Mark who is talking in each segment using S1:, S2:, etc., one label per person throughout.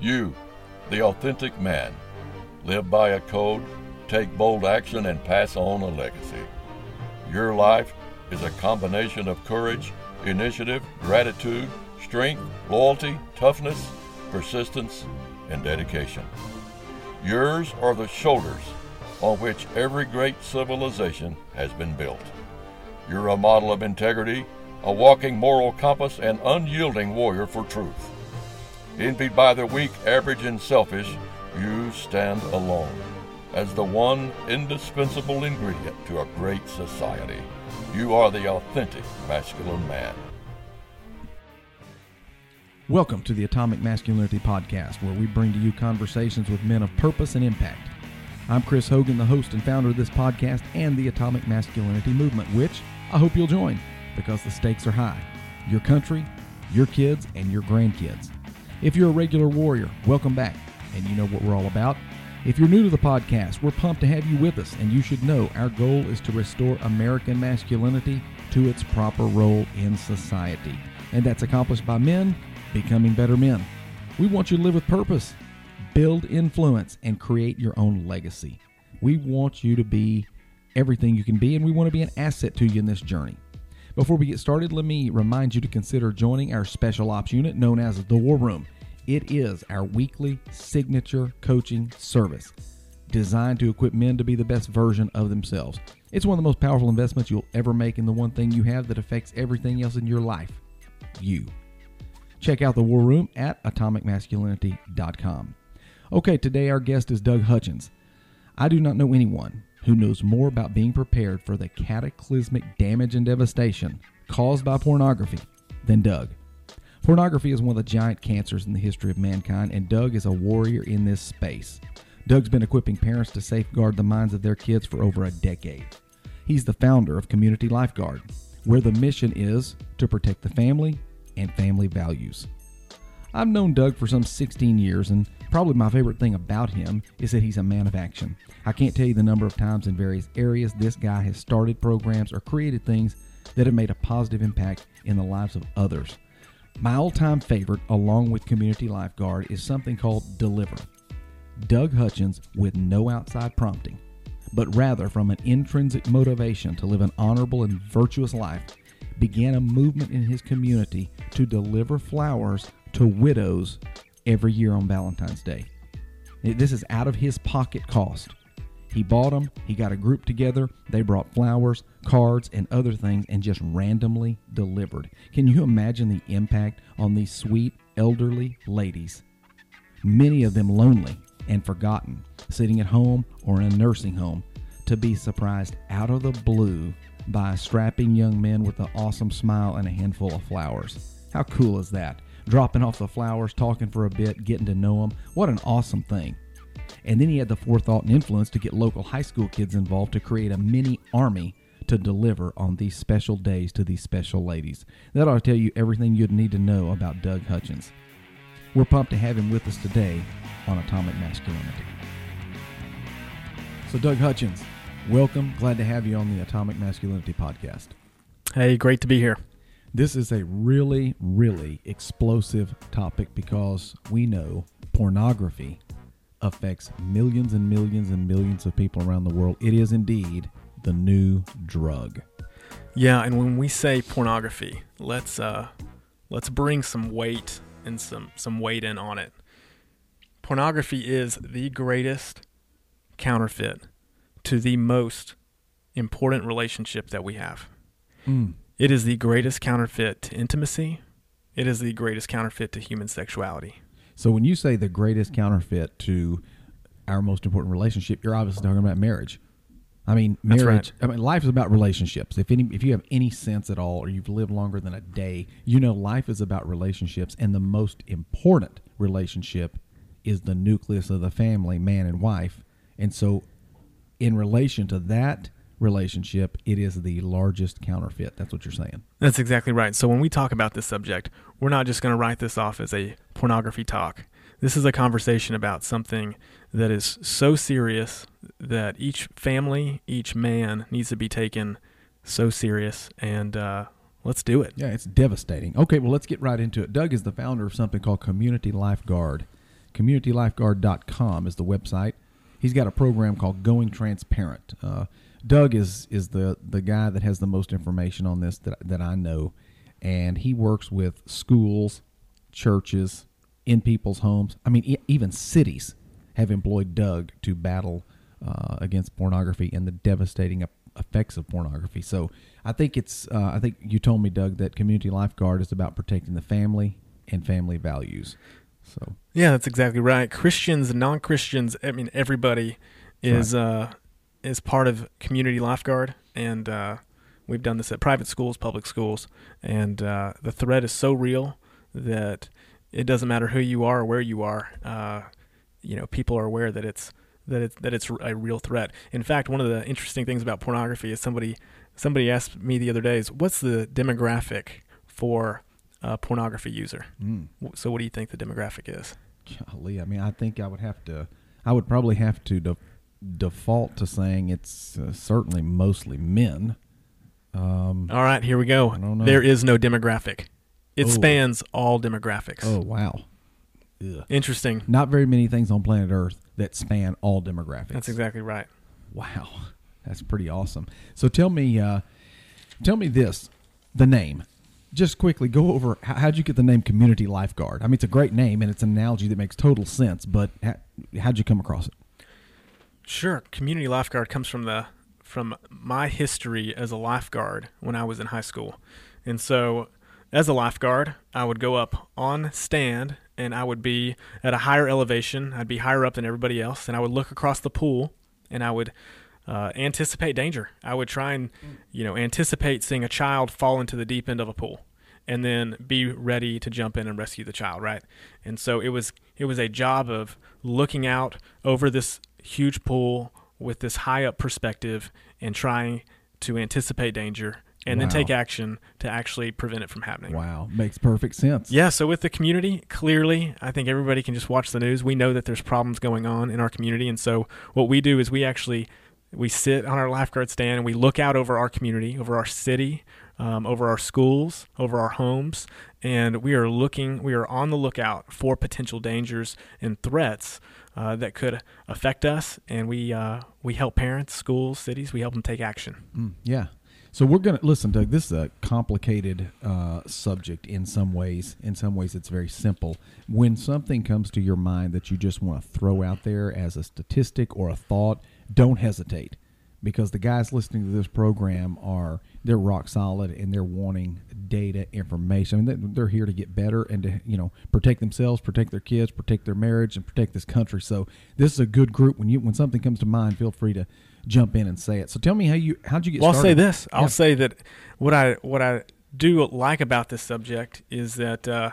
S1: You, the authentic man, live by a code, take bold action, and pass on a legacy. Your life is a combination of courage, initiative, gratitude, strength, loyalty, toughness, persistence, and dedication. Yours are the shoulders on which every great civilization has been built. You're a model of integrity, a walking moral compass, and unyielding warrior for truth. Envied by the weak, average, and selfish, you stand alone as the one indispensable ingredient to a great society. You are the authentic masculine man.
S2: Welcome to the Atomic Masculinity Podcast, where we bring to you conversations with men of purpose and impact. I'm Chris Hogan, the host and founder of this podcast and the Atomic Masculinity Movement, which I hope you'll join because the stakes are high. Your country, your kids, and your grandkids. If you're a regular warrior, welcome back, and you know what we're all about. If you're new to the podcast, we're pumped to have you with us, and you should know our goal is to restore American masculinity to its proper role in society. And that's accomplished by men becoming better men. We want you to live with purpose, build influence, and create your own legacy. We want you to be everything you can be, and we want to be an asset to you in this journey. Before we get started, let me remind you to consider joining our special ops unit known as the War Room. It is our weekly signature coaching service designed to equip men to be the best version of themselves. It's one of the most powerful investments you'll ever make in the one thing you have that affects everything else in your life you. Check out the War Room at atomicmasculinity.com. Okay, today our guest is Doug Hutchins. I do not know anyone who knows more about being prepared for the cataclysmic damage and devastation caused by pornography than Doug. Pornography is one of the giant cancers in the history of mankind, and Doug is a warrior in this space. Doug's been equipping parents to safeguard the minds of their kids for over a decade. He's the founder of Community Lifeguard, where the mission is to protect the family and family values. I've known Doug for some 16 years, and probably my favorite thing about him is that he's a man of action. I can't tell you the number of times in various areas this guy has started programs or created things that have made a positive impact in the lives of others. My all time favorite, along with Community Lifeguard, is something called Deliver. Doug Hutchins, with no outside prompting, but rather from an intrinsic motivation to live an honorable and virtuous life, began a movement in his community to deliver flowers to widows every year on Valentine's Day. This is out of his pocket cost. He bought them, he got a group together, they brought flowers, cards, and other things and just randomly delivered. Can you imagine the impact on these sweet elderly ladies? Many of them lonely and forgotten, sitting at home or in a nursing home, to be surprised out of the blue by a strapping young man with an awesome smile and a handful of flowers. How cool is that? Dropping off the flowers, talking for a bit, getting to know them. What an awesome thing. And then he had the forethought and influence to get local high school kids involved to create a mini army to deliver on these special days to these special ladies. That ought to tell you everything you'd need to know about Doug Hutchins. We're pumped to have him with us today on Atomic Masculinity. So, Doug Hutchins, welcome. Glad to have you on the Atomic Masculinity podcast.
S3: Hey, great to be here.
S2: This is a really, really explosive topic because we know pornography affects millions and millions and millions of people around the world. It is indeed the new drug.
S3: Yeah, and when we say pornography, let's uh let's bring some weight and some some weight in on it. Pornography is the greatest counterfeit to the most important relationship that we have.
S2: Mm.
S3: It is the greatest counterfeit to intimacy. It is the greatest counterfeit to human sexuality.
S2: So when you say the greatest counterfeit to our most important relationship, you're obviously talking about marriage. I mean, marriage.
S3: right.
S2: I mean, life is about relationships. If any, if you have any sense at all, or you've lived longer than a day, you know life is about relationships, and the most important relationship is the nucleus of the family, man and wife. And so, in relation to that relationship, it is the largest counterfeit. That's what you're saying.
S3: That's exactly right. So when we talk about this subject, we're not just going to write this off as a pornography talk. This is a conversation about something that is so serious that each family, each man needs to be taken so serious. And uh, let's do it.
S2: Yeah, it's devastating. Okay, well, let's get right into it. Doug is the founder of something called Community Lifeguard. communitylifeguard.com is the website. He's got a program called Going Transparent. Uh, Doug is is the the guy that has the most information on this that that I know, and he works with schools, churches, in people's homes. I mean, e- even cities have employed Doug to battle uh, against pornography and the devastating effects of pornography. So I think it's uh, I think you told me Doug that community lifeguard is about protecting the family and family values. So
S3: yeah, that's exactly right. Christians, non Christians, I mean everybody is right. uh, is part of community lifeguard, and uh, we've done this at private schools, public schools, and uh, the threat is so real that it doesn't matter who you are or where you are. Uh, you know, people are aware that it's that it's that it's a real threat. In fact, one of the interesting things about pornography is somebody somebody asked me the other day is what's the demographic for a pornography user? Mm. So, what do you think the demographic is?
S2: Golly, I mean, I think I would have to, I would probably have to default to saying it's uh, certainly mostly men.
S3: Um, All right, here we go. There is no demographic. It oh. spans all demographics.
S2: Oh wow.
S3: Ugh. Interesting.
S2: Not very many things on planet Earth that span all demographics.
S3: That's exactly right.
S2: Wow, that's pretty awesome. So tell me, uh, tell me this: the name. Just quickly go over how'd you get the name Community Lifeguard? I mean, it's a great name and it's an analogy that makes total sense. But how'd you come across it?
S3: Sure, Community Lifeguard comes from the from my history as a lifeguard when I was in high school, and so as a lifeguard, I would go up on stand and I would be at a higher elevation. I'd be higher up than everybody else, and I would look across the pool and I would uh, anticipate danger. I would try and you know anticipate seeing a child fall into the deep end of a pool, and then be ready to jump in and rescue the child. Right, and so it was it was a job of looking out over this huge pool with this high up perspective and trying to anticipate danger and wow. then take action to actually prevent it from happening.
S2: Wow, makes perfect sense.
S3: Yeah, so with the community, clearly, I think everybody can just watch the news. We know that there's problems going on in our community, and so what we do is we actually we sit on our lifeguard stand and we look out over our community, over our city, um, over our schools, over our homes, and we are looking, we are on the lookout for potential dangers and threats uh, that could affect us, and we uh, we help parents, schools, cities, we help them take action.
S2: Mm, yeah, so we're to listen, Doug. This is a complicated uh, subject in some ways. In some ways, it's very simple. When something comes to your mind that you just want to throw out there as a statistic or a thought, don't hesitate, because the guys listening to this program are they're rock solid and they're wanting data information. I mean, they're here to get better and to you know protect themselves, protect their kids, protect their marriage, and protect this country. So this is a good group. When you when something comes to mind, feel free to jump in and say it. So tell me how you how'd you get
S3: well,
S2: started?
S3: I'll say this. I'll say that what I what I do like about this subject is that uh,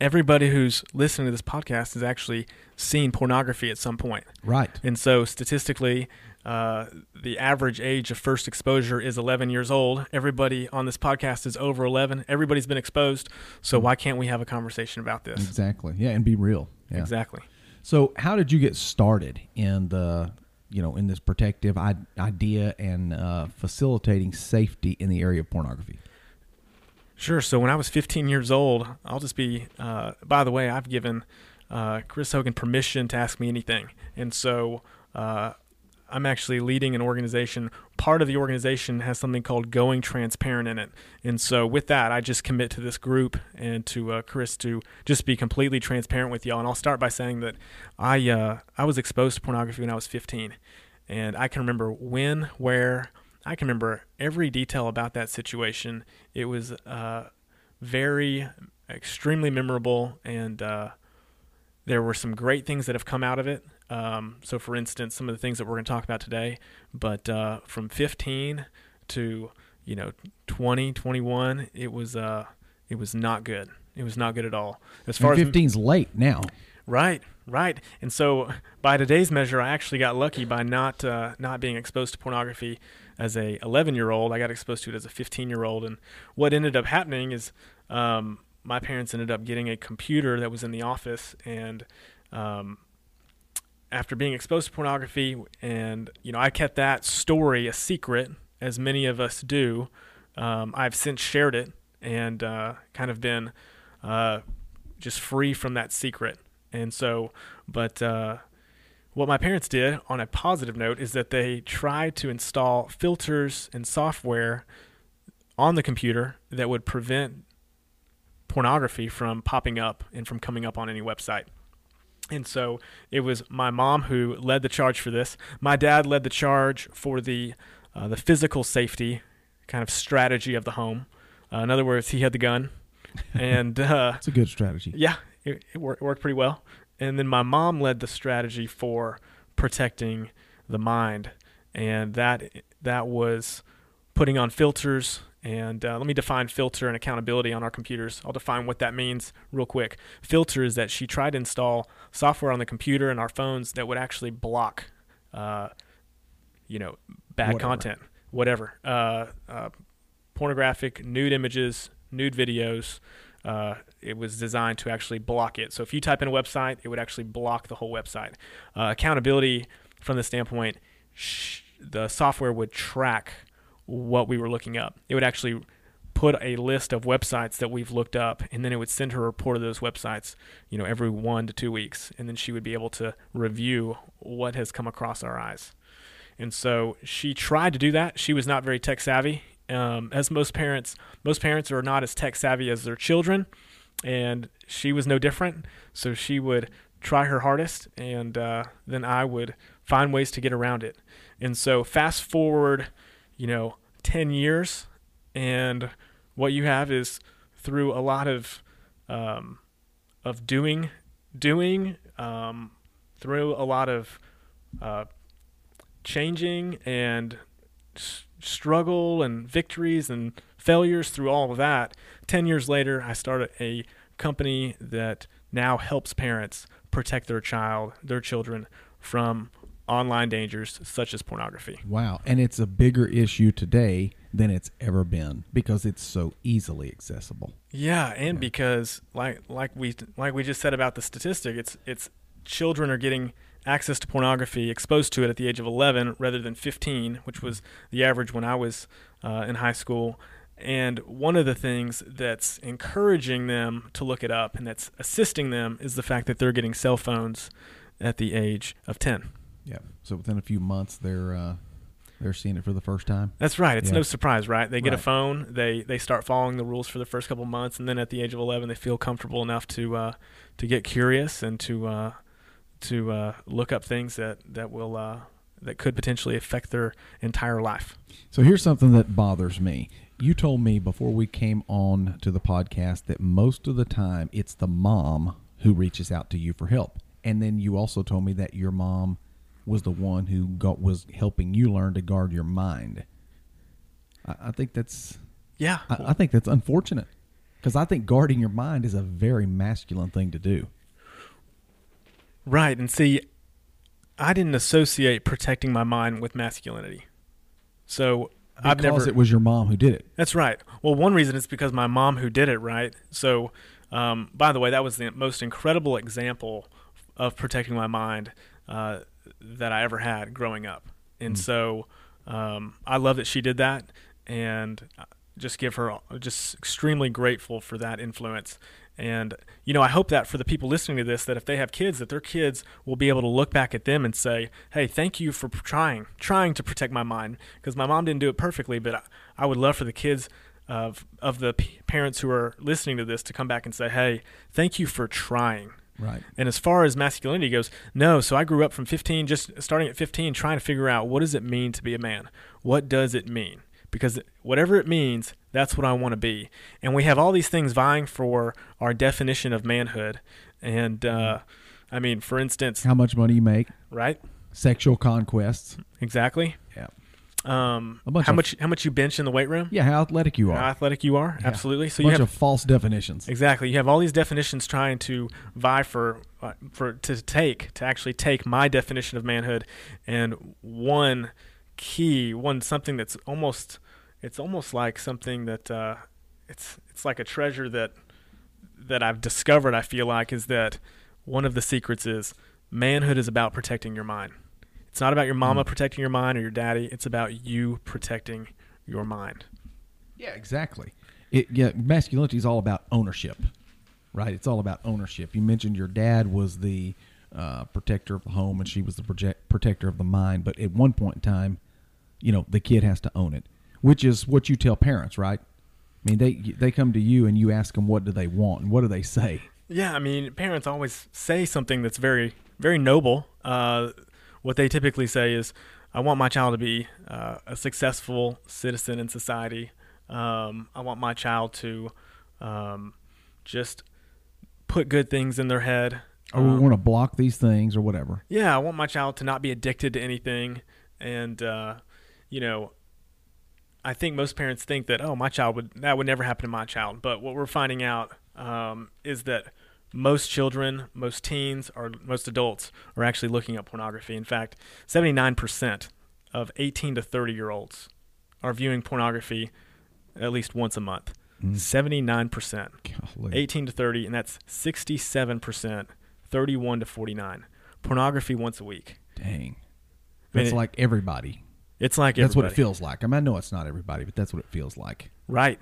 S3: everybody who's listening to this podcast has actually seen pornography at some point.
S2: Right.
S3: And so statistically, uh, the average age of first exposure is 11 years old. Everybody on this podcast is over 11. Everybody's been exposed. So why can't we have a conversation about this?
S2: Exactly. Yeah, and be real. Yeah.
S3: Exactly.
S2: So, how did you get started in the you know in this protective idea and uh, facilitating safety in the area of pornography?
S3: Sure. So when I was 15 years old, I'll just be. Uh, by the way, I've given uh, Chris Hogan permission to ask me anything, and so uh, I'm actually leading an organization. Part of the organization has something called Going Transparent in it. And so, with that, I just commit to this group and to uh, Chris to just be completely transparent with y'all. And I'll start by saying that I, uh, I was exposed to pornography when I was 15. And I can remember when, where, I can remember every detail about that situation. It was uh, very, extremely memorable. And uh, there were some great things that have come out of it. Um, so, for instance, some of the things that we're going to talk about today, but uh, from 15 to you know 20, 21, it was uh, it was not good. It was not good at all.
S2: As far and 15's as late now.
S3: Right, right. And so, by today's measure, I actually got lucky by not uh, not being exposed to pornography as a 11 year old. I got exposed to it as a 15 year old, and what ended up happening is um, my parents ended up getting a computer that was in the office, and um, after being exposed to pornography, and you know, I kept that story a secret, as many of us do. Um, I've since shared it and uh, kind of been uh, just free from that secret. And so, but uh, what my parents did on a positive note is that they tried to install filters and software on the computer that would prevent pornography from popping up and from coming up on any website. And so it was my mom who led the charge for this. My dad led the charge for the uh, the physical safety kind of strategy of the home. Uh, in other words, he had the gun, and uh,
S2: It's a good strategy.
S3: yeah, it, it, worked, it worked pretty well. And then my mom led the strategy for protecting the mind, and that that was putting on filters. And uh, let me define filter and accountability on our computers. I'll define what that means real quick. Filter is that she tried to install software on the computer and our phones that would actually block, uh, you know, bad
S2: Whatever.
S3: content, whatever, uh, uh, pornographic, nude images, nude videos, uh, it was designed to actually block it. So if you type in a website, it would actually block the whole website. Uh, accountability from the standpoint, sh- the software would track what we were looking up. It would actually put a list of websites that we've looked up, and then it would send her a report of those websites, you know, every one to two weeks, and then she would be able to review what has come across our eyes. And so she tried to do that. She was not very tech savvy, um, as most parents. Most parents are not as tech savvy as their children, and she was no different. So she would try her hardest, and uh, then I would find ways to get around it. And so fast forward, you know, ten years, and what you have is through a lot of um, of doing, doing um, through a lot of uh, changing and s- struggle and victories and failures through all of that. 10 years later, I started a company that now helps parents protect their child, their children from online dangers such as pornography.
S2: Wow. And it's a bigger issue today than it's ever been because it's so easily accessible.
S3: Yeah, and because like like we like we just said about the statistic, it's it's children are getting access to pornography, exposed to it at the age of 11 rather than 15, which was the average when I was uh, in high school. And one of the things that's encouraging them to look it up and that's assisting them is the fact that they're getting cell phones at the age of 10.
S2: Yeah. So within a few months, they're uh, they're seeing it for the first time.
S3: That's right. It's
S2: Yeah.
S3: no surprise, right? They get a phone, they they start following the rules for the first couple months, and then at the age of eleven, they feel comfortable enough to uh, to get curious and to uh, to uh, look up things that that will uh, that could potentially affect their entire life.
S2: So here's something that bothers me. You told me before we came on to the podcast that most of the time it's the mom who reaches out to you for help. And then you also told me that your mom was the one who got was helping you learn to guard your mind. I, I think that's
S3: Yeah,
S2: I, I think that's unfortunate because I think guarding your mind is a very masculine thing to do.
S3: right. And see, I didn't associate protecting my mind with masculinity, so I've
S2: Because
S3: never.
S2: it was your mom who did it.
S3: That's right. Well, one reason is because my mom who did it, right? So, um, by the way, that was the most incredible example of protecting my mind uh, that I ever had growing up. And so um, I love that she did that and just give her just extremely grateful for that influence. And, you know, I hope that for the people listening to this, that if they have kids, that their kids will be able to look back at them and say, hey, thank you for trying, trying to protect my mind. Because my mom didn't do it perfectly, but I, I would love for the kids of, of the p- parents who are listening to this to come back and say, hey, thank you for trying.
S2: Right.
S3: And as far as masculinity goes, no. So I grew up from 15, just starting at 15, trying to figure out what does it mean to be a man? What does it mean? Because whatever it means, that's what I want to be. And we have all these things vying for our definition of manhood. And uh, I mean, for instance,
S2: How much money you make,
S3: right?
S2: sexual conquests.
S3: Exactly.
S2: Yeah.
S3: Um,
S2: A bunch
S3: how
S2: of-
S3: much how much you bench in the weight room?
S2: Yeah, how athletic you are.
S3: How athletic you are?
S2: Yeah.
S3: Absolutely. So
S2: a
S3: you have
S2: of false definitions.
S3: Exactly. You have all these definitions trying to vie for uh, for to take to actually take my definition of manhood, and one key, one something that's almost it's almost like something that uh, it's it's like a treasure that that I've discovered. I feel like is that one of the secrets is manhood is about protecting your mind. It's not about your mama protecting your mind or your daddy. It's about you protecting your mind.
S2: Yeah, exactly. It, yeah, masculinity is all about ownership. right? It's all about ownership. You mentioned your dad was the uh, protector of the home and she was the project, protector of the mind. But at one point in time, you know, the kid has to own it, which is what you tell parents, right? I mean, they they come to you and you ask them what do they want and what do they say.
S3: Yeah, I mean, parents always say something that's very very noble. Uh, what they typically say is, "I want my child to be uh, a successful citizen in society. Um, I want my child to um, just put good things in their head."
S2: Or we
S3: Um,
S2: want to block these things or whatever.
S3: yeah, I want my child to not be addicted to anything, and uh, you know, I think most parents think that oh, my child would that would never happen to my child. But what we're finding out um, is that most children, most teens, or most adults are actually looking at pornography. In fact, seventy nine percent of eighteen to thirty year olds are viewing pornography at least once a month.
S2: Mm.
S3: Seventy nine percent.
S2: Golly.
S3: 18 to 30, and that's 67%, 31 to 49. Pornography once a week.
S2: Dang.
S3: I mean, it-
S2: like everybody.
S3: It's like
S2: That's what it feels like. I mean, I know it's not everybody, but that's what it feels like.
S3: Right,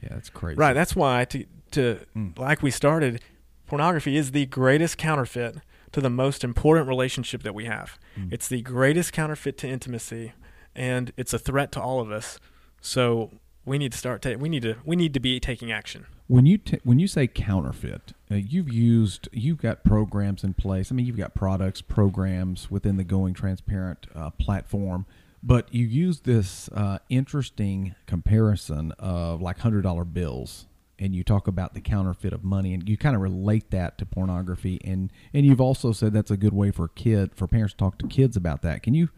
S2: Yeah, that's crazy.
S3: right. That's why to to
S2: Mm.
S3: like we started, pornography is the greatest counterfeit to the most important relationship that we have.
S2: Mm.
S3: It's the greatest counterfeit to intimacy, and it's a threat to all of us. So we need to start. Ta- we need to. We need to be taking action.
S2: When you t- when you say counterfeit, uh, you've used you've got programs in place. I mean, you've got products, programs within the Going Transparent uh, platform, but you use this uh, interesting comparison of like hundred dollar bills, and you talk about the counterfeit of money, and you kind of relate that to pornography, and and you've also said that's a good way for a kid for parents to talk to kids about that. Can you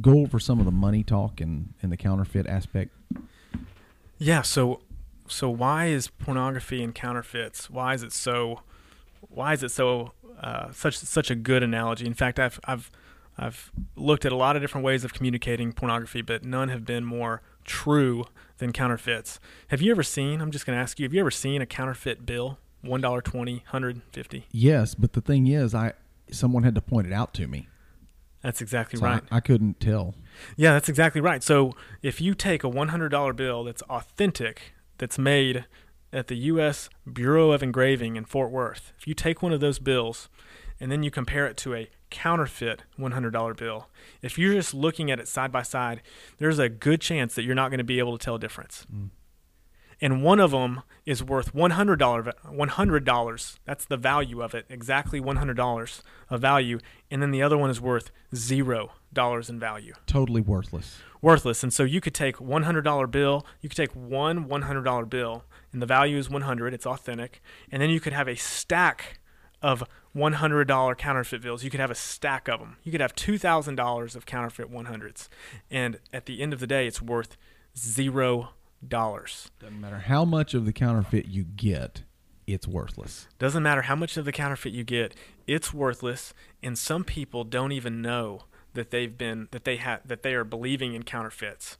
S2: go over some of the money talk and and the counterfeit aspect?
S3: Yeah. So, so why is pornography and counterfeits? Why is it so? Why is it so? Uh, such such a good analogy. In fact, I've I've I've looked at a lot of different ways of communicating pornography, but none have been more true than counterfeits. Have you ever seen? I'm just going to ask you. Have you ever seen a counterfeit bill? One dollar twenty, hundred fifty.
S2: Yes, but the thing is, I someone had to point it out to me.
S3: That's exactly
S2: So I-
S3: right.
S2: I, couldn't tell.
S3: Yeah, that's exactly right. So if you take a $100 bill that's authentic, that's made at the U.S. Bureau of Engraving in Fort Worth, if you take one of those bills and then you compare it to a counterfeit $100 bill, if you're just looking at it side by side, there's a good chance that you're not going to be able to tell a difference.
S2: Mm.
S3: And one of them is worth $100. $100. That's the value of it, exactly $100 of value. And then the other one is worth $0 in value
S2: Totally worthless.
S3: worthless. And so you could take $100 bill, you could take one $100 bill, and the value is 100, it's authentic, and then you could have a stack of $100 counterfeit bills. You could have a stack of them. You could have $2,000 of counterfeit 100s. And at the end of the day, it's worth $0.
S2: Doesn't matter how much of the counterfeit you get, it's worthless.
S3: Doesn't matter how much of the counterfeit you get, it's worthless, and some people don't even know that they've been that they have that they are believing in counterfeits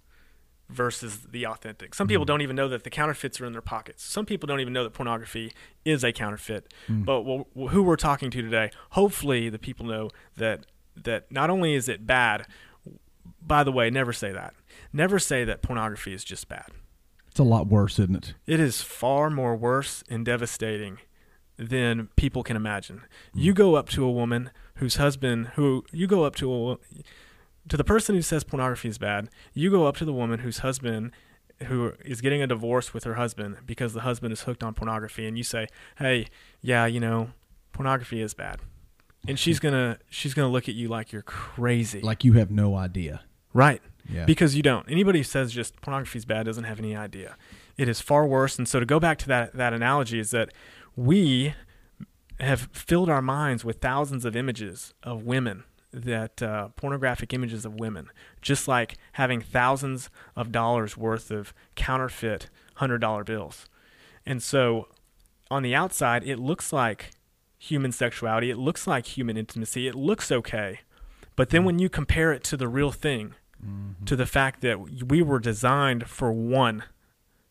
S3: versus the authentic. Some people mm-hmm. don't even know that the counterfeits are in their pockets. Some people don't even know that pornography is a counterfeit. Mm. But wh- who we're talking to today, hopefully the people know that that not only is it bad, by the way, never say that. Never say that pornography is just bad.
S2: It's a lot worse, isn't it?
S3: It is far more worse and devastating than people can imagine. You mm. go up to a woman whose husband, who you go up to a, to the person who says pornography is bad. You go up to the woman whose husband, who is getting a divorce with her husband because the husband is hooked on pornography, and you say, "Hey, yeah, you know, pornography is bad," and she's gonna she's gonna look at you like you're crazy,
S2: Like you have no idea.
S3: right?
S2: Yeah.
S3: because you don't. Anybody who says just pornography is bad doesn't have any idea. It is far worse. And so to go back to that that analogy is that we have filled our minds with thousands of images of women that uh, pornographic images of women, just like having thousands of dollars worth of counterfeit hundred dollar bills. And so on the outside, it looks like human sexuality. It looks like human intimacy. It looks okay. But then when you compare it to the real thing, to the fact that we were designed for one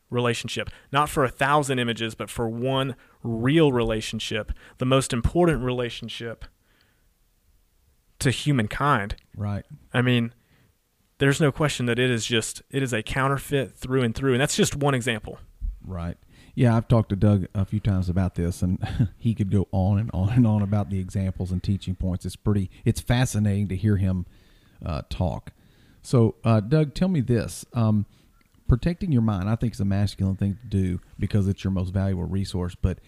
S3: relationship, not for a thousand images, but for one real relationship, the most important relationship to humankind.
S2: right.
S3: I mean, there's no question that it is just it is a counterfeit through and through, and that's just one example.
S2: Right. Yeah, I've talked to Doug a few times about this, and he could go on and on and on about the examples and teaching points. It's pretty, it's fascinating to hear him uh, talk. So, uh, Doug, tell me this: um, protecting your mind, I think, is a masculine thing to do because it's your most valuable resource. But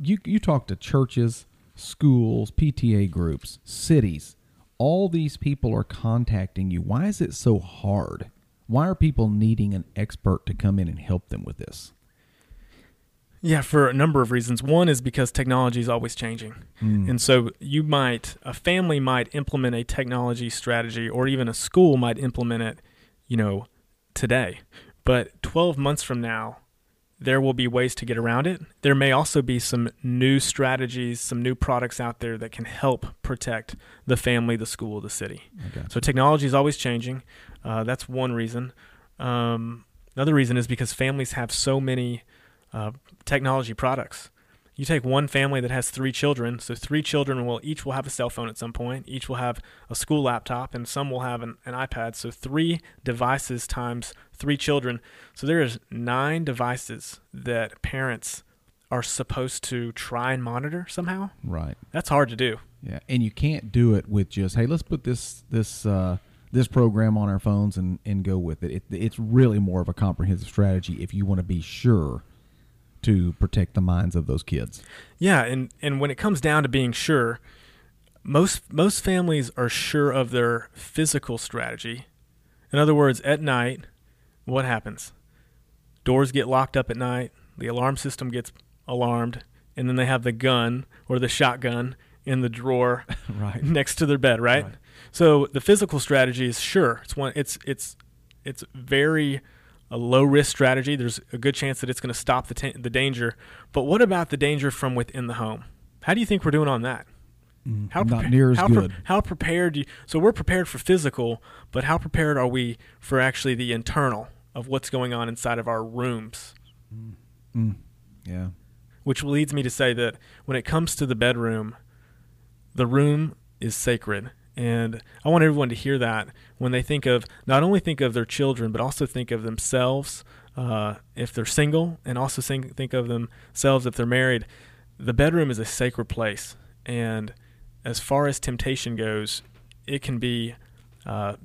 S2: you you talk to churches, schools, PTA groups, cities. All these people are contacting you. Why is it so hard? Why are people needing an expert to come in and help them with this?
S3: Yeah, for a number of reasons. One is because technology is always changing.
S2: Mm.
S3: And so you might, a family might implement a technology strategy or even a school might implement it, you know, today. But 12 months from now, there will be ways to get around it. There may also be some new strategies, some new products out there that can help protect the family, the school, the city.
S2: Okay.
S3: So technology is always changing. Uh, that's one reason. Um, another reason is because families have so many uh, technology products. You take one family that has three children, so three children will each will have a cell phone at some point, each will have a school laptop, and some will have an, an iPad. So three devices times three children. So there is nine devices that parents are supposed to try and monitor somehow.
S2: Right.
S3: That's hard to do.
S2: Yeah, and you can't do it with just hey, let's put this this uh, this program on our phones and and go with it. it. It's really more of a comprehensive strategy if you want to be sure to protect the minds of those kids.
S3: Yeah, and and when it comes down to being sure, most most families are sure of their physical strategy. In other words, at night, what happens? Doors get locked up at night, the alarm system gets alarmed, and then they have the gun or the shotgun in the drawer
S2: right.
S3: next to their bed, right?
S2: Right.
S3: So the physical strategy is sure. It's one it's it's it's very a low risk strategy. There's a good chance that it's going to stop the the danger. But what about the danger from within the home? How do you think we're doing on that? How
S2: Not near as
S3: how pre-
S2: good.
S3: how prepared? You, so we're prepared for physical, but how prepared are we for actually the internal of what's going on inside of our rooms?
S2: Mm. Yeah.
S3: Which leads me to say that when it comes to the bedroom, the room is sacred. And I want everyone to hear that when they think of not only think of their children, but also think of themselves uh, if they're single, and also think, think of themselves if they're married. The bedroom is a sacred place. And as far as temptation goes, it can be uh,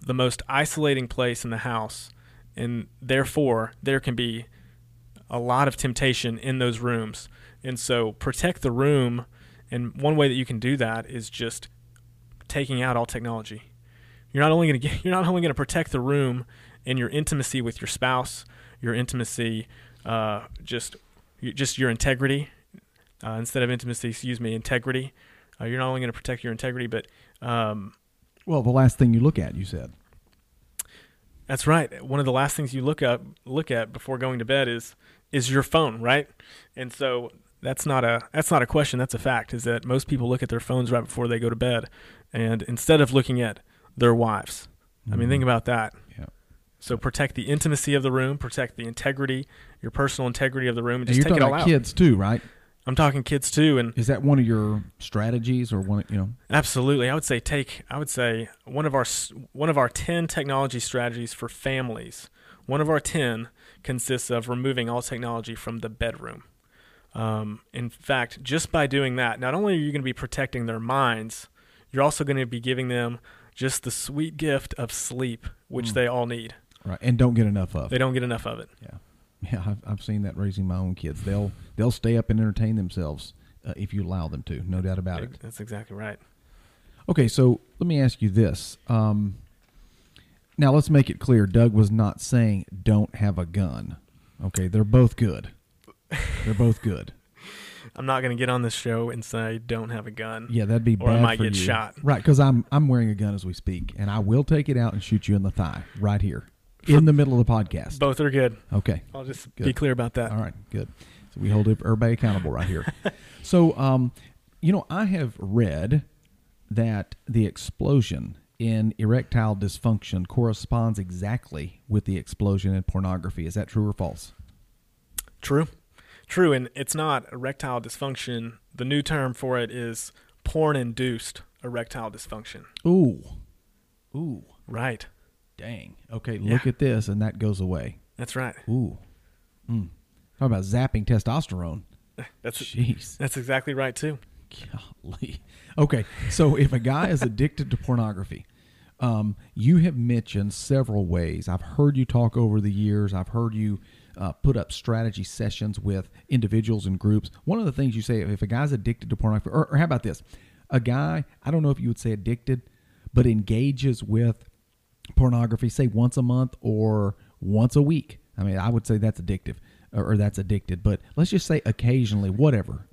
S3: the most isolating place in the house. And therefore, there can be a lot of temptation in those rooms. And so protect the room. And one way that you can do that is just taking out all technology. You're not only going to you're not only going to protect the room and your intimacy with your spouse, your intimacy, uh, just just your integrity uh, instead of intimacy. Excuse me, integrity. Uh, you're not only going to protect your integrity, but um,
S2: Well, the last thing you look at, you said.
S3: That's right. One of the last things you look up look at before going to bed is is your phone, right? And so that's not a that's not a question, that's a fact is that most people look at their phones right before they go to bed and instead of looking at their wives. I mean, think mm-hmm. about that.
S2: Yeah.
S3: So protect the intimacy of the room, protect the integrity, your personal integrity of the room, and
S2: And
S3: just
S2: you're
S3: take
S2: talking
S3: it all
S2: about
S3: out.
S2: kids too, right?
S3: I'm talking kids too, and
S2: Is that one of your strategies or one? You know.
S3: Absolutely, I would say take. I would say one of our one of our ten technology strategies for families. One of our ten consists of removing all technology from the bedroom. Um, in fact, just by doing that, not only are you going to be protecting their minds, you're also going to be giving them just the sweet gift of sleep, which
S2: Mm.
S3: they all need.
S2: Right. And don't get enough of.
S3: They don't get enough of it.
S2: Yeah, yeah. I've, I've seen that raising my own kids. They'll they'll stay up and entertain themselves uh, if you allow them to. No doubt about it.
S3: That's exactly right.
S2: Okay, so let me ask you this. Um, now let's make it clear. Doug was not saying don't have a gun. Okay, they're both good. They're both good.
S3: I'm not going to get on this show and say don't have a gun.
S2: Yeah, that'd be
S3: Or I
S2: bad
S3: might
S2: for
S3: get
S2: you.
S3: shot.
S2: Right, because I'm I'm wearing a gun as we speak, and I will take it out and shoot you in the thigh right here in the middle of the podcast.
S3: Both are good.
S2: Okay.
S3: I'll just
S2: Good.
S3: be clear about that.
S2: All right, good. So we hold everybody accountable right here. so, um, you know, I have read that the explosion in erectile dysfunction corresponds exactly with the explosion in pornography. Is that true or false?
S3: True. True. And it's not erectile dysfunction. The new term for it is porn induced erectile dysfunction.
S2: Ooh, ooh,
S3: Right.
S2: dang. Okay, look
S3: Yeah.
S2: at this, and that goes away.
S3: That's right.
S2: Ooh, mm. How about zapping testosterone?
S3: That's
S2: Jeez.
S3: that's exactly right too.
S2: Golly. Okay, so if a guy is addicted to pornography, um, you have mentioned several ways. I've heard you talk over the years. I've heard you uh, put up strategy sessions with individuals and groups. One of the things you say, if a guy's addicted to pornography, or, or how about this? A guy, I don't know if you would say addicted, but engages with pornography, say once a month or once a week. I mean, I would say that's addictive or, or that's addicted, but let's just say occasionally, whatever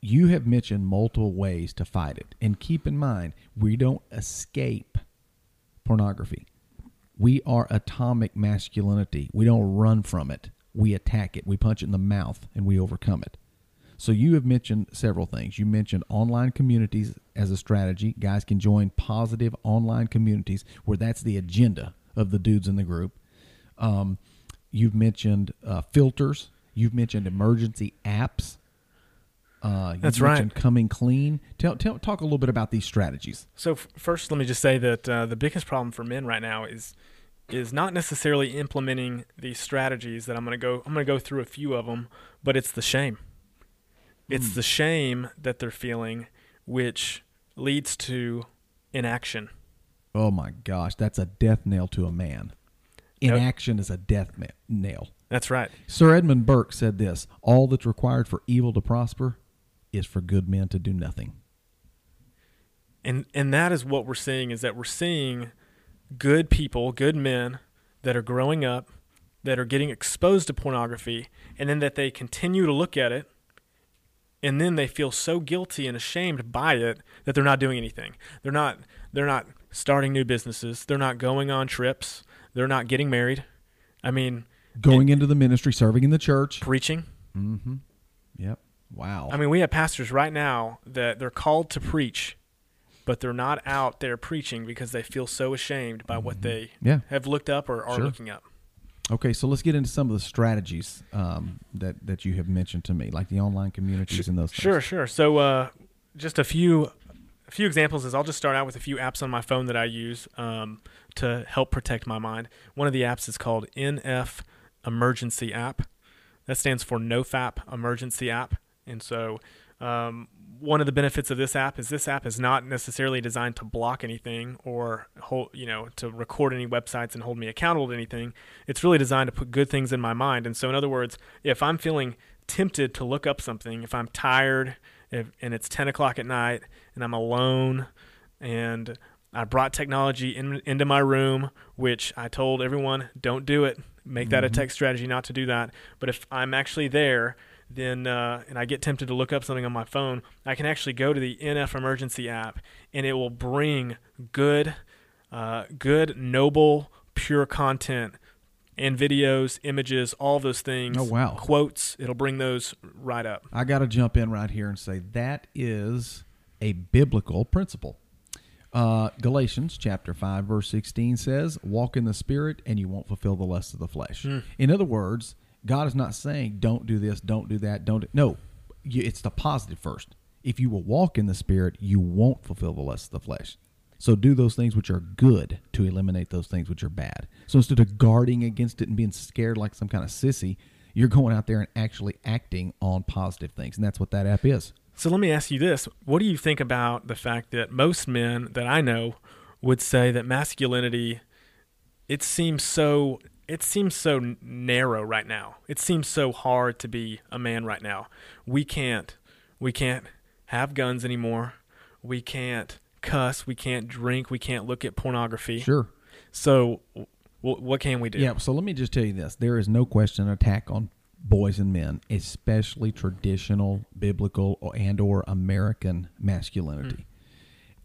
S2: you have mentioned multiple ways to fight it. And keep in mind, we don't escape pornography. We are atomic masculinity. We don't run from it. We attack it. We punch it in the mouth and we overcome it. So you have mentioned several things. You mentioned online communities as a strategy. Guys can join positive online communities where that's the agenda of the dudes in the group. Um, you've mentioned uh, filters. You've mentioned emergency apps uh, you
S3: That's right.
S2: Coming clean. Tell, tell, talk a little bit about these strategies.
S3: So f- first, let me just say that uh, the biggest problem for men right now is is not necessarily implementing these strategies that I'm going to go. I'm going to go through a few of them, but it's the shame. It's
S2: Mm.
S3: the shame that they're feeling, which leads to inaction.
S2: Oh my gosh, that's a death nail to a man. Inaction is a death ma- nail.
S3: That's right.
S2: Sir Edmund Burke said this: "All that's required for evil to prosper is for good men to do nothing."
S3: and and that is what we're seeing is that we're seeing good people good men that are growing up that are getting exposed to pornography and then that they continue to look at it and then they feel so guilty and ashamed by it that they're not doing anything they're not they're not starting new businesses they're not going on trips they're not getting married i mean
S2: Going into the ministry, serving in the church.
S3: preaching
S2: Mm-hmm. Yep. Wow.
S3: I mean, we have pastors right now that they're called to preach, but they're not out there preaching because they feel so ashamed by what they
S2: yeah.
S3: have looked up or are
S2: Sure.
S3: looking up.
S2: Okay, so let's get into some of the strategies um, that that you have mentioned to me, like the online communities and those. Things.
S3: Sure, sure. So, uh, just a few, a few examples is I'll just start out with a few apps on my phone that I use um, to help protect my mind. One of the apps is called NF Emergency App. That stands for NoFap Emergency App, and so. Um, one of the benefits of this app is this app is not necessarily designed to block anything or hold, you know, to record any websites and hold me accountable to anything. It's really designed to put good things in my mind. And so, in other words, if I'm feeling tempted to look up something, if I'm tired if, and it's 10 o'clock at night and I'm alone and I brought technology in, into my room, which I told everyone, don't do it. Make that a
S2: Mhm.
S3: tech strategy not to do that. But if I'm actually there, then uh, and I get tempted to look up something on my phone, I can actually go to the NF Emergency app, and it will bring good, uh, good, noble, pure content and videos, images, all those things.
S2: Oh, wow.
S3: Quotes. It'll bring those right up.
S2: I got to jump in right here and say that is a biblical principle. Uh, Galatians chapter 5 verse 16 says, "Walk in the spirit and you won't fulfill the lusts of the flesh."
S3: Hmm.
S2: In other words, God is not saying don't do this, don't do that, don't do-" No, it's the positive first. If you will walk in the spirit, you won't fulfill the lusts of the flesh. So do those things which are good to eliminate those things which are bad. So instead of guarding against it and being scared like some kind of sissy, you're going out there and actually acting on positive things, and that's what that app is.
S3: So let me ask you this: What do you think about the fact that most men that I know would say that masculinity it seems so it seems so narrow right now. It seems so hard to be a man right now. We can't we can't have guns anymore. We can't cuss. We can't drink. We can't look at pornography.
S2: Sure.
S3: So, w- what can we do?
S2: Yeah. So let me just tell you this: there is no question an attack on boys and men, especially traditional, biblical, or- and/or American masculinity. Mm.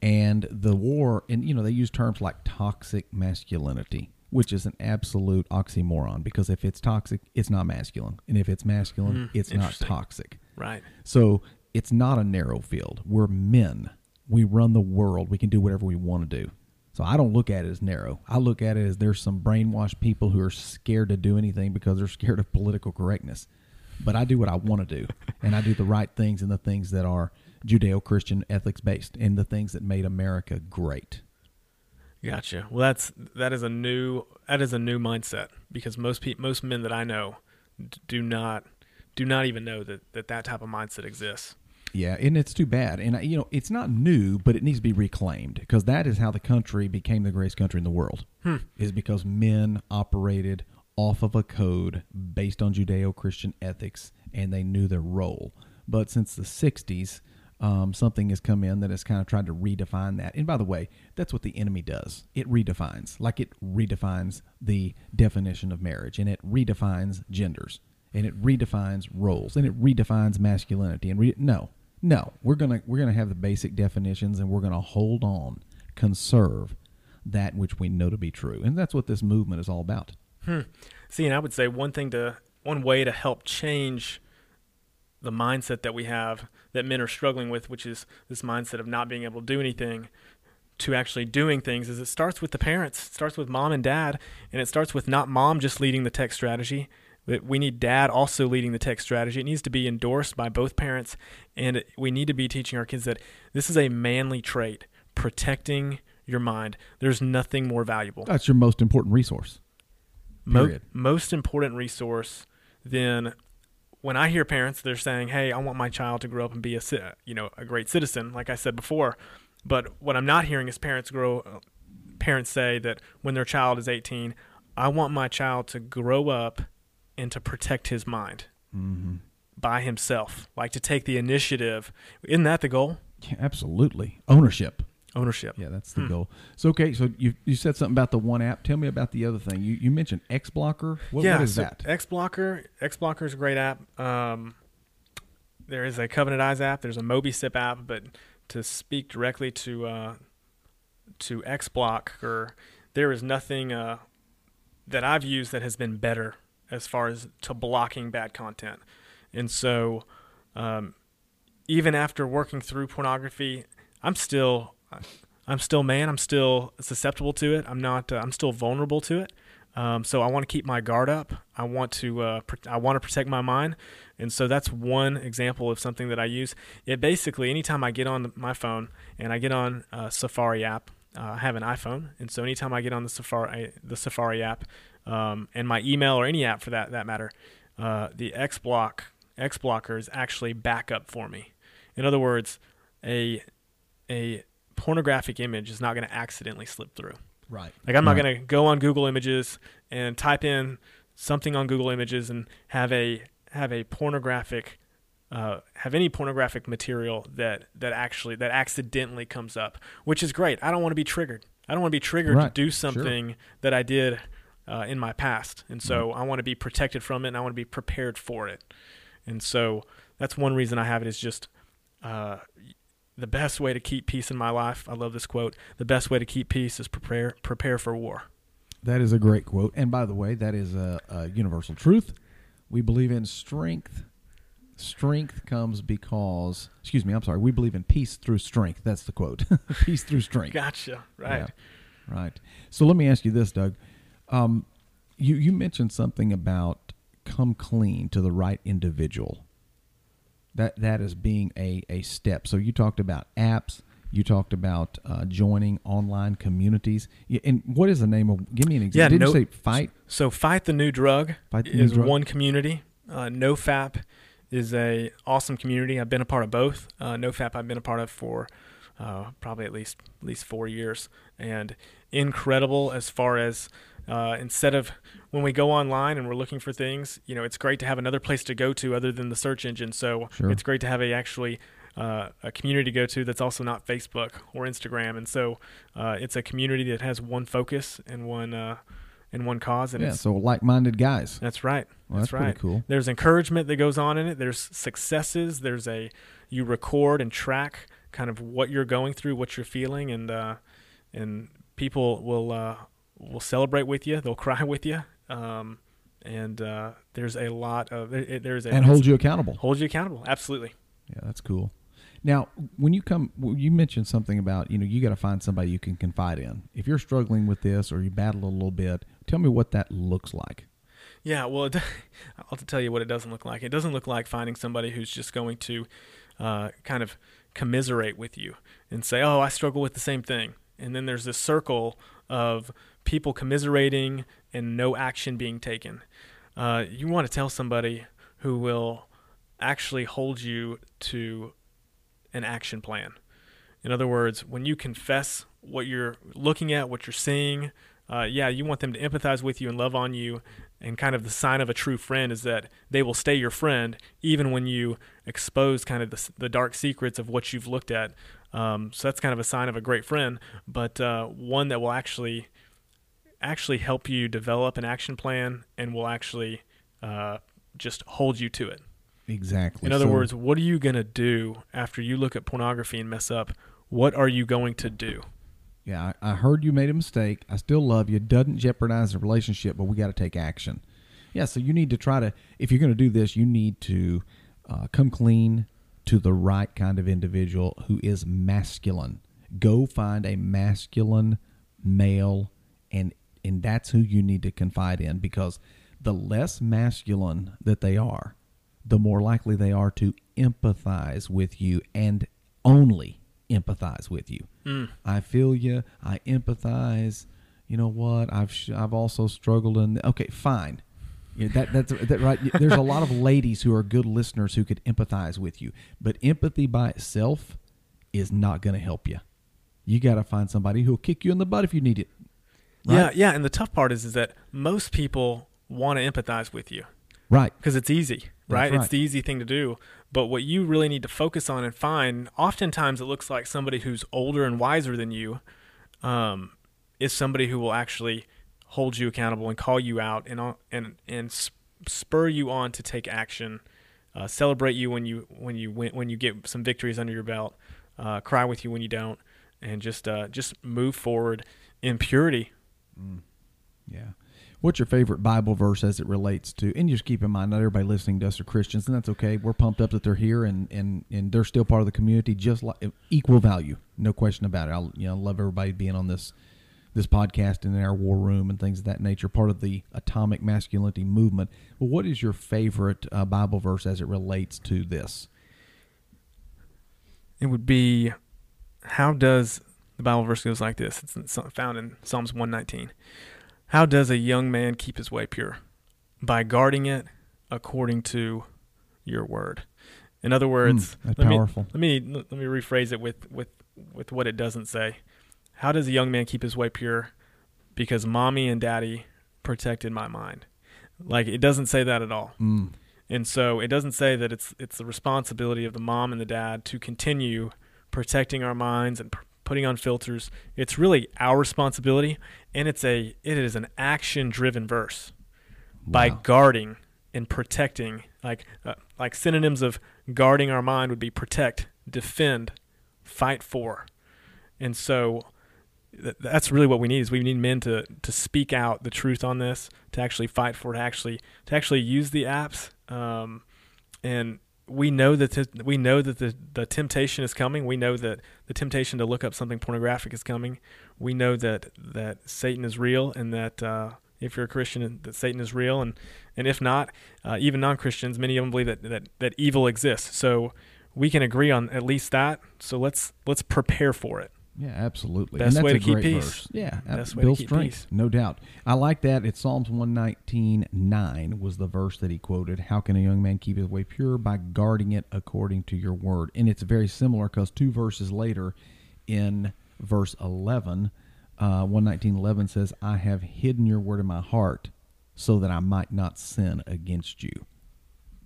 S2: And the war, and you know, they use terms like toxic masculinity, which is an absolute oxymoron because if it's toxic, it's not masculine, and if it's masculine,
S3: Mm,
S2: it's not toxic.
S3: Right.
S2: So it's not a narrow field. We're men. We run the world. We can do whatever we want to do. So I don't look at it as narrow. I look at it as there's some brainwashed people who are scared to do anything because they're scared of political correctness. But I do what I want to do, and I do the right things and the things that are Judeo-Christian ethics based, and the things that made America great.
S3: Gotcha. Well, that's that is a new that is a new mindset because most pe- most men that I know d- do not do not even know that that, that type of mindset exists.
S2: Yeah, and it's too bad. And you know, it's not new, but it needs to be reclaimed because that is how the country became the greatest country in the world.
S3: Hmm.
S2: Is because men operated off of a code based on Judeo-Christian ethics, and they knew their role. But since the '60s, um, something has come in that has kind of tried to redefine that. And by the way, that's what the enemy does. It redefines, like it redefines the definition of marriage, and it redefines genders, and it redefines roles, and it redefines masculinity. And re- no, no, we're gonna we're gonna have the basic definitions, and we're gonna hold on, conserve that which we know to be true, and that's what this movement is all about.
S3: Hmm. See, and I would say one thing to one way to help change the mindset that we have that men are struggling with, which is this mindset of not being able to do anything, to actually doing things, is it starts with the parents. It starts with mom and dad, and it starts with not mom just leading the tech strategy, but we need dad also leading the tech strategy. It needs to be endorsed by both parents, and we need to be teaching our kids that this is a manly trait, protecting your mind. There's nothing more valuable.
S2: That's your most important resource.
S3: Mo- most important resource then when I hear parents, they're saying, "Hey, I want my child to grow up and be a you know a great citizen," like I said before. But what I'm not hearing is parents grow parents say that when their child is 18, I want my child to grow up and to protect his mind
S2: Mm-hmm.
S3: by himself, like to take the initiative. Isn't that the goal?
S2: Yeah, absolutely. Ownership.
S3: Ownership.
S2: Yeah, that's the
S3: Hmm.
S2: goal. So okay, so you you said something about the one app. Tell me about the other thing. You you mentioned X Blocker. What,
S3: yeah,
S2: what is
S3: so
S2: that?
S3: X Blocker. X Blocker is a great app. Um, there is a Covenant Eyes app. There's a Mobicip app, but to speak directly to uh, to X Blocker, there is nothing uh, that I've used that has been better as far as to blocking bad content. And so, um, even after working through pornography, I'm still I'm still man. I'm still susceptible to it. I'm not. Uh, I'm still vulnerable to it. Um, so I want to keep my guard up. I want to. Uh, I want to protect my mind, and so that's one example of something that I use. It basically, anytime I get on the, my phone and I get on uh, Safari app, uh, I have an iPhone, and so anytime I get on the Safari the Safari app, um, and my email or any app for that that matter, uh, the X block X blocker is actually backup for me. In other words, a a pornographic image is not going to accidentally slip through.
S2: Right.
S3: Like I'm not going to go on Google Images and type in something on Google Images and have a have a pornographic uh, have any pornographic material that that actually that accidentally comes up, which is great. I don't want to be triggered. I don't want to be triggered
S2: Right.
S3: to do
S2: Sure.
S3: something that I did uh, in my past, and so I want to be protected from it, and I want to be prepared for it. And so that's one reason I have it is just uh, the best way to keep peace in my life. I love this quote. The best way to keep peace is prepare prepare for war.
S2: That is a great quote. And by the way, that is a, a universal truth. We believe in strength. Strength comes because, excuse me, I'm sorry. We believe in peace through strength. That's the quote. peace through strength.
S3: Gotcha. Right.
S2: Yeah, right. So let me ask you this, Doug. Um, you you mentioned something about come clean to the right individual. That that is being a a step. So you talked about apps. You talked about uh, joining online communities. And what is the name of? Give me an
S3: Yeah,
S2: example. Did
S3: no-
S2: you say fight?
S3: So fight the new drug
S2: the New
S3: is
S2: Drug.
S3: one community. Uh, NoFap is a awesome community. I've been a part of both. Uh, NoFap I've been a part of for uh, probably at least at least four years, and incredible as far as uh, instead of when we go online and we're looking for things, you know, it's great to have another place to go to other than the search engine. So
S2: Sure.
S3: it's great to have a actually uh, a community to go to that's also not Facebook or Instagram, and so uh, it's a community that has one focus and one uh, and one cause, and
S2: Yeah. So like-minded guys.
S3: that's right.
S2: Well,
S3: that's,
S2: that's
S3: right.
S2: cool.
S3: There's encouragement that goes on in it. There's successes. There's a you record and track kind of what you're going through, what you're feeling, and uh, and people will uh, will celebrate with you. They'll cry with you. Um, and uh, there's a lot of there's a
S2: And hold you accountable.
S3: hold you accountable. Absolutely.
S2: Yeah, that's cool. Now, when you come, well, you mentioned something about you know you got to find somebody you can confide in. If you're struggling with this or you battle a little bit, tell me what that looks like.
S3: Yeah, well, it, I'll tell you what it doesn't look like. It doesn't look like finding somebody who's just going to uh, kind of commiserate with you and say, "Oh, I struggle with the same thing," and then there's this circle of people commiserating and no action being taken. Uh, you want to tell somebody who will actually hold you to an action plan. In other words, when you confess what you're looking at, what you're seeing, uh, yeah, you want them to empathize with you and love on you. And kind of the sign of a true friend is that they will stay your friend even when you expose kind of the, the dark secrets of what you've looked at. Um, so that's kind of a sign of a great friend, but uh, one that will actually actually help you develop an action plan and will actually uh, just hold you to it.
S2: Exactly.
S3: In other
S2: So-
S3: words, what are you going to do after you look at pornography and mess up? What are you going to do?
S2: Yeah, I, I heard you made a mistake. I still love you. Doesn't jeopardize the relationship, but we got to take action. Yeah, so you need to try to, if you're going to do this, you need to uh, come clean to the right kind of individual who is masculine. Go find a masculine male, and and that's who you need to confide in because the less masculine that they are, the more likely they are to empathize with you and only empathize with you. Mm. I feel you. I empathize. You know what? I've sh- I've also struggled in. Okay, fine. Yeah, that that's that right. There's a lot of ladies who are good listeners who could empathize with you, but empathy by itself is not going to help you. You got to find somebody who'll kick you in the butt if you need it.
S3: Yeah,
S2: Right?
S3: yeah. And the tough part is, is that most people want to empathize with you
S2: Right.
S3: because it's easy, right?
S2: right.
S3: It's the easy thing to do. But what you really need to focus on and find, oftentimes it looks like somebody who's older and wiser than you, um, is somebody who will actually hold you accountable and call you out and and and spur you on to take action, uh, celebrate you when you when you win, when you get some victories under your belt, uh, cry with you when you don't, and just uh, just move forward in purity.
S2: Yeah. What's your favorite Bible verse as it relates to? And just keep in mind, not everybody listening to us are Christians, and that's okay. We're pumped up that they're here and and and they're still part of the community, just like equal value, no question about it. I you know love everybody being on this this podcast and in our war room and things of that nature, part of the atomic masculinity movement. Well, what is your favorite uh, Bible verse as it relates to this?
S3: it would be how does the Bible verse goes like this? It's found in Psalms 119. How does a young man keep his way pure? By guarding it according to your word. In other words,
S2: Mm,
S3: let
S2: powerful.
S3: Me, let me let me rephrase it with with with what it doesn't say. How does a young man keep his way pure? Because mommy and daddy protected my mind. Like it doesn't say that at all.
S2: Mm,
S3: And so it doesn't say that it's it's the responsibility of the mom and the dad to continue protecting our minds and p- putting on filters. It's really our responsibility, and it's a it is an action driven verse. By
S2: Wow.
S3: guarding and protecting, like uh, like synonyms of guarding our mind would be protect, defend, fight for, and so th- that's really what we need is we need men to to speak out the truth on this to actually fight for it, to actually to actually use the apps um, and we know that the, we know that the, the temptation is coming. We know that the temptation to look up something pornographic is coming. We know that that Satan is real and that uh, if you're a Christian that Satan is real. And and if not uh, even non-Christians many of them believe that, that that evil exists. So we can agree on at least that. So let's let's prepare for it
S2: Yeah, absolutely.
S3: Best
S2: and that's
S3: way
S2: a
S3: to keep
S2: great
S3: peace.
S2: verse. Yeah,
S3: Best
S2: ab-
S3: way to keep
S2: strength,
S3: peace.
S2: no doubt. I like that. It's Psalms one nineteen nine was the verse that he quoted. How can a young man keep his way pure by guarding it according to your word? And it's very similar because two verses later, in verse eleven, uh, one nineteen eleven says, "I have hidden your word in my heart, so that I might not sin against you."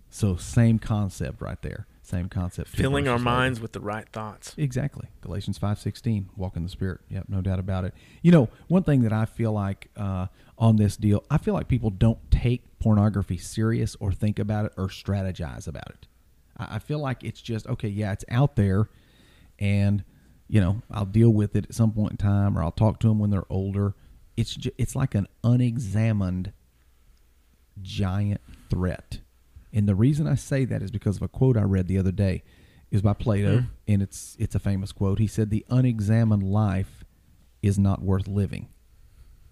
S2: So same concept right there. Same concept.
S3: filling our minds with the right thoughts
S2: Exactly. Galatians 5:16, walk in the spirit. Yep, no doubt about it. You know, one thing that I feel like uh, on this deal, I feel like people don't take pornography serious or think about it or strategize about it. I, I feel like it's just okay, yeah, it's out there and you know, I'll deal with it at some point in time or I'll talk to them when they're older. It's ju- it's like an unexamined giant threat. And the reason I say that is because of a quote I read the other day. is by Plato,
S3: Hmm.
S2: and it's it's a famous quote. He said, "The unexamined life is not worth living."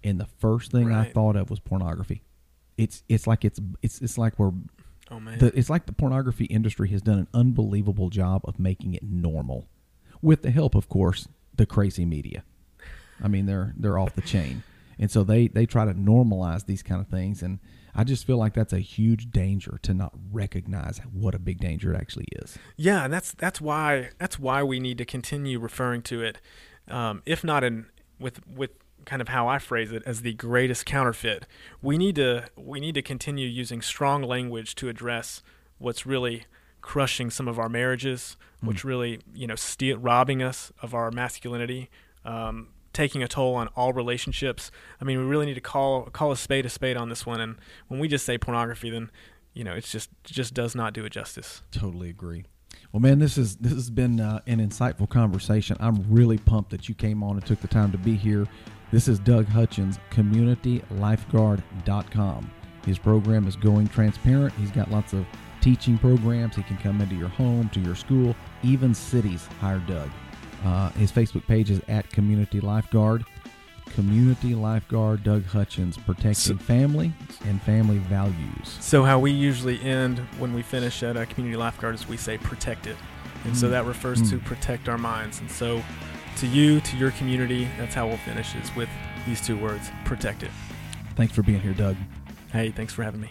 S2: And the first thing I thought of was pornography. It's it's like it's it's it's like we're
S3: oh man
S2: the, it's like the pornography industry has done an unbelievable job of making it normal, with the help, of course, the crazy media. I mean, they're they're off the chain, and so they they try to normalize these kind of things. And I just feel like that's a huge danger to not recognize what a big danger it actually is.
S3: Yeah, and that's that's why that's why we need to continue referring to it, um, if not in with with kind of how I phrase it as the greatest counterfeit. We need to we need to continue using strong language to address what's really crushing some of our marriages, mm. which really you know steal, robbing us of our masculinity, um, taking a toll on all relationships. I mean, we really need to call call a spade a spade on this one. And when we just say pornography, then you know it's just just does not do it justice.
S2: Totally agree. Well, man, this is this has been uh, an insightful conversation. I'm really pumped that you came on and took the time to be here. This is Doug Hutchins, CommunityLifeguard.com. His program is going transparent. He's got lots of teaching programs. He can come into your home, to your school, even cities hire Doug. Uh, his Facebook page is at Community Lifeguard. Community Lifeguard Doug Hutchins, protecting family and family values.
S3: So, how we usually end when we finish at a Community Lifeguard is we say protect it. And mm. so that refers mm. to protect our minds. And so, to you, to your community, that's how we'll finish is with these two words protect it.
S2: Thanks for being here, Doug.
S3: Hey, thanks for having me.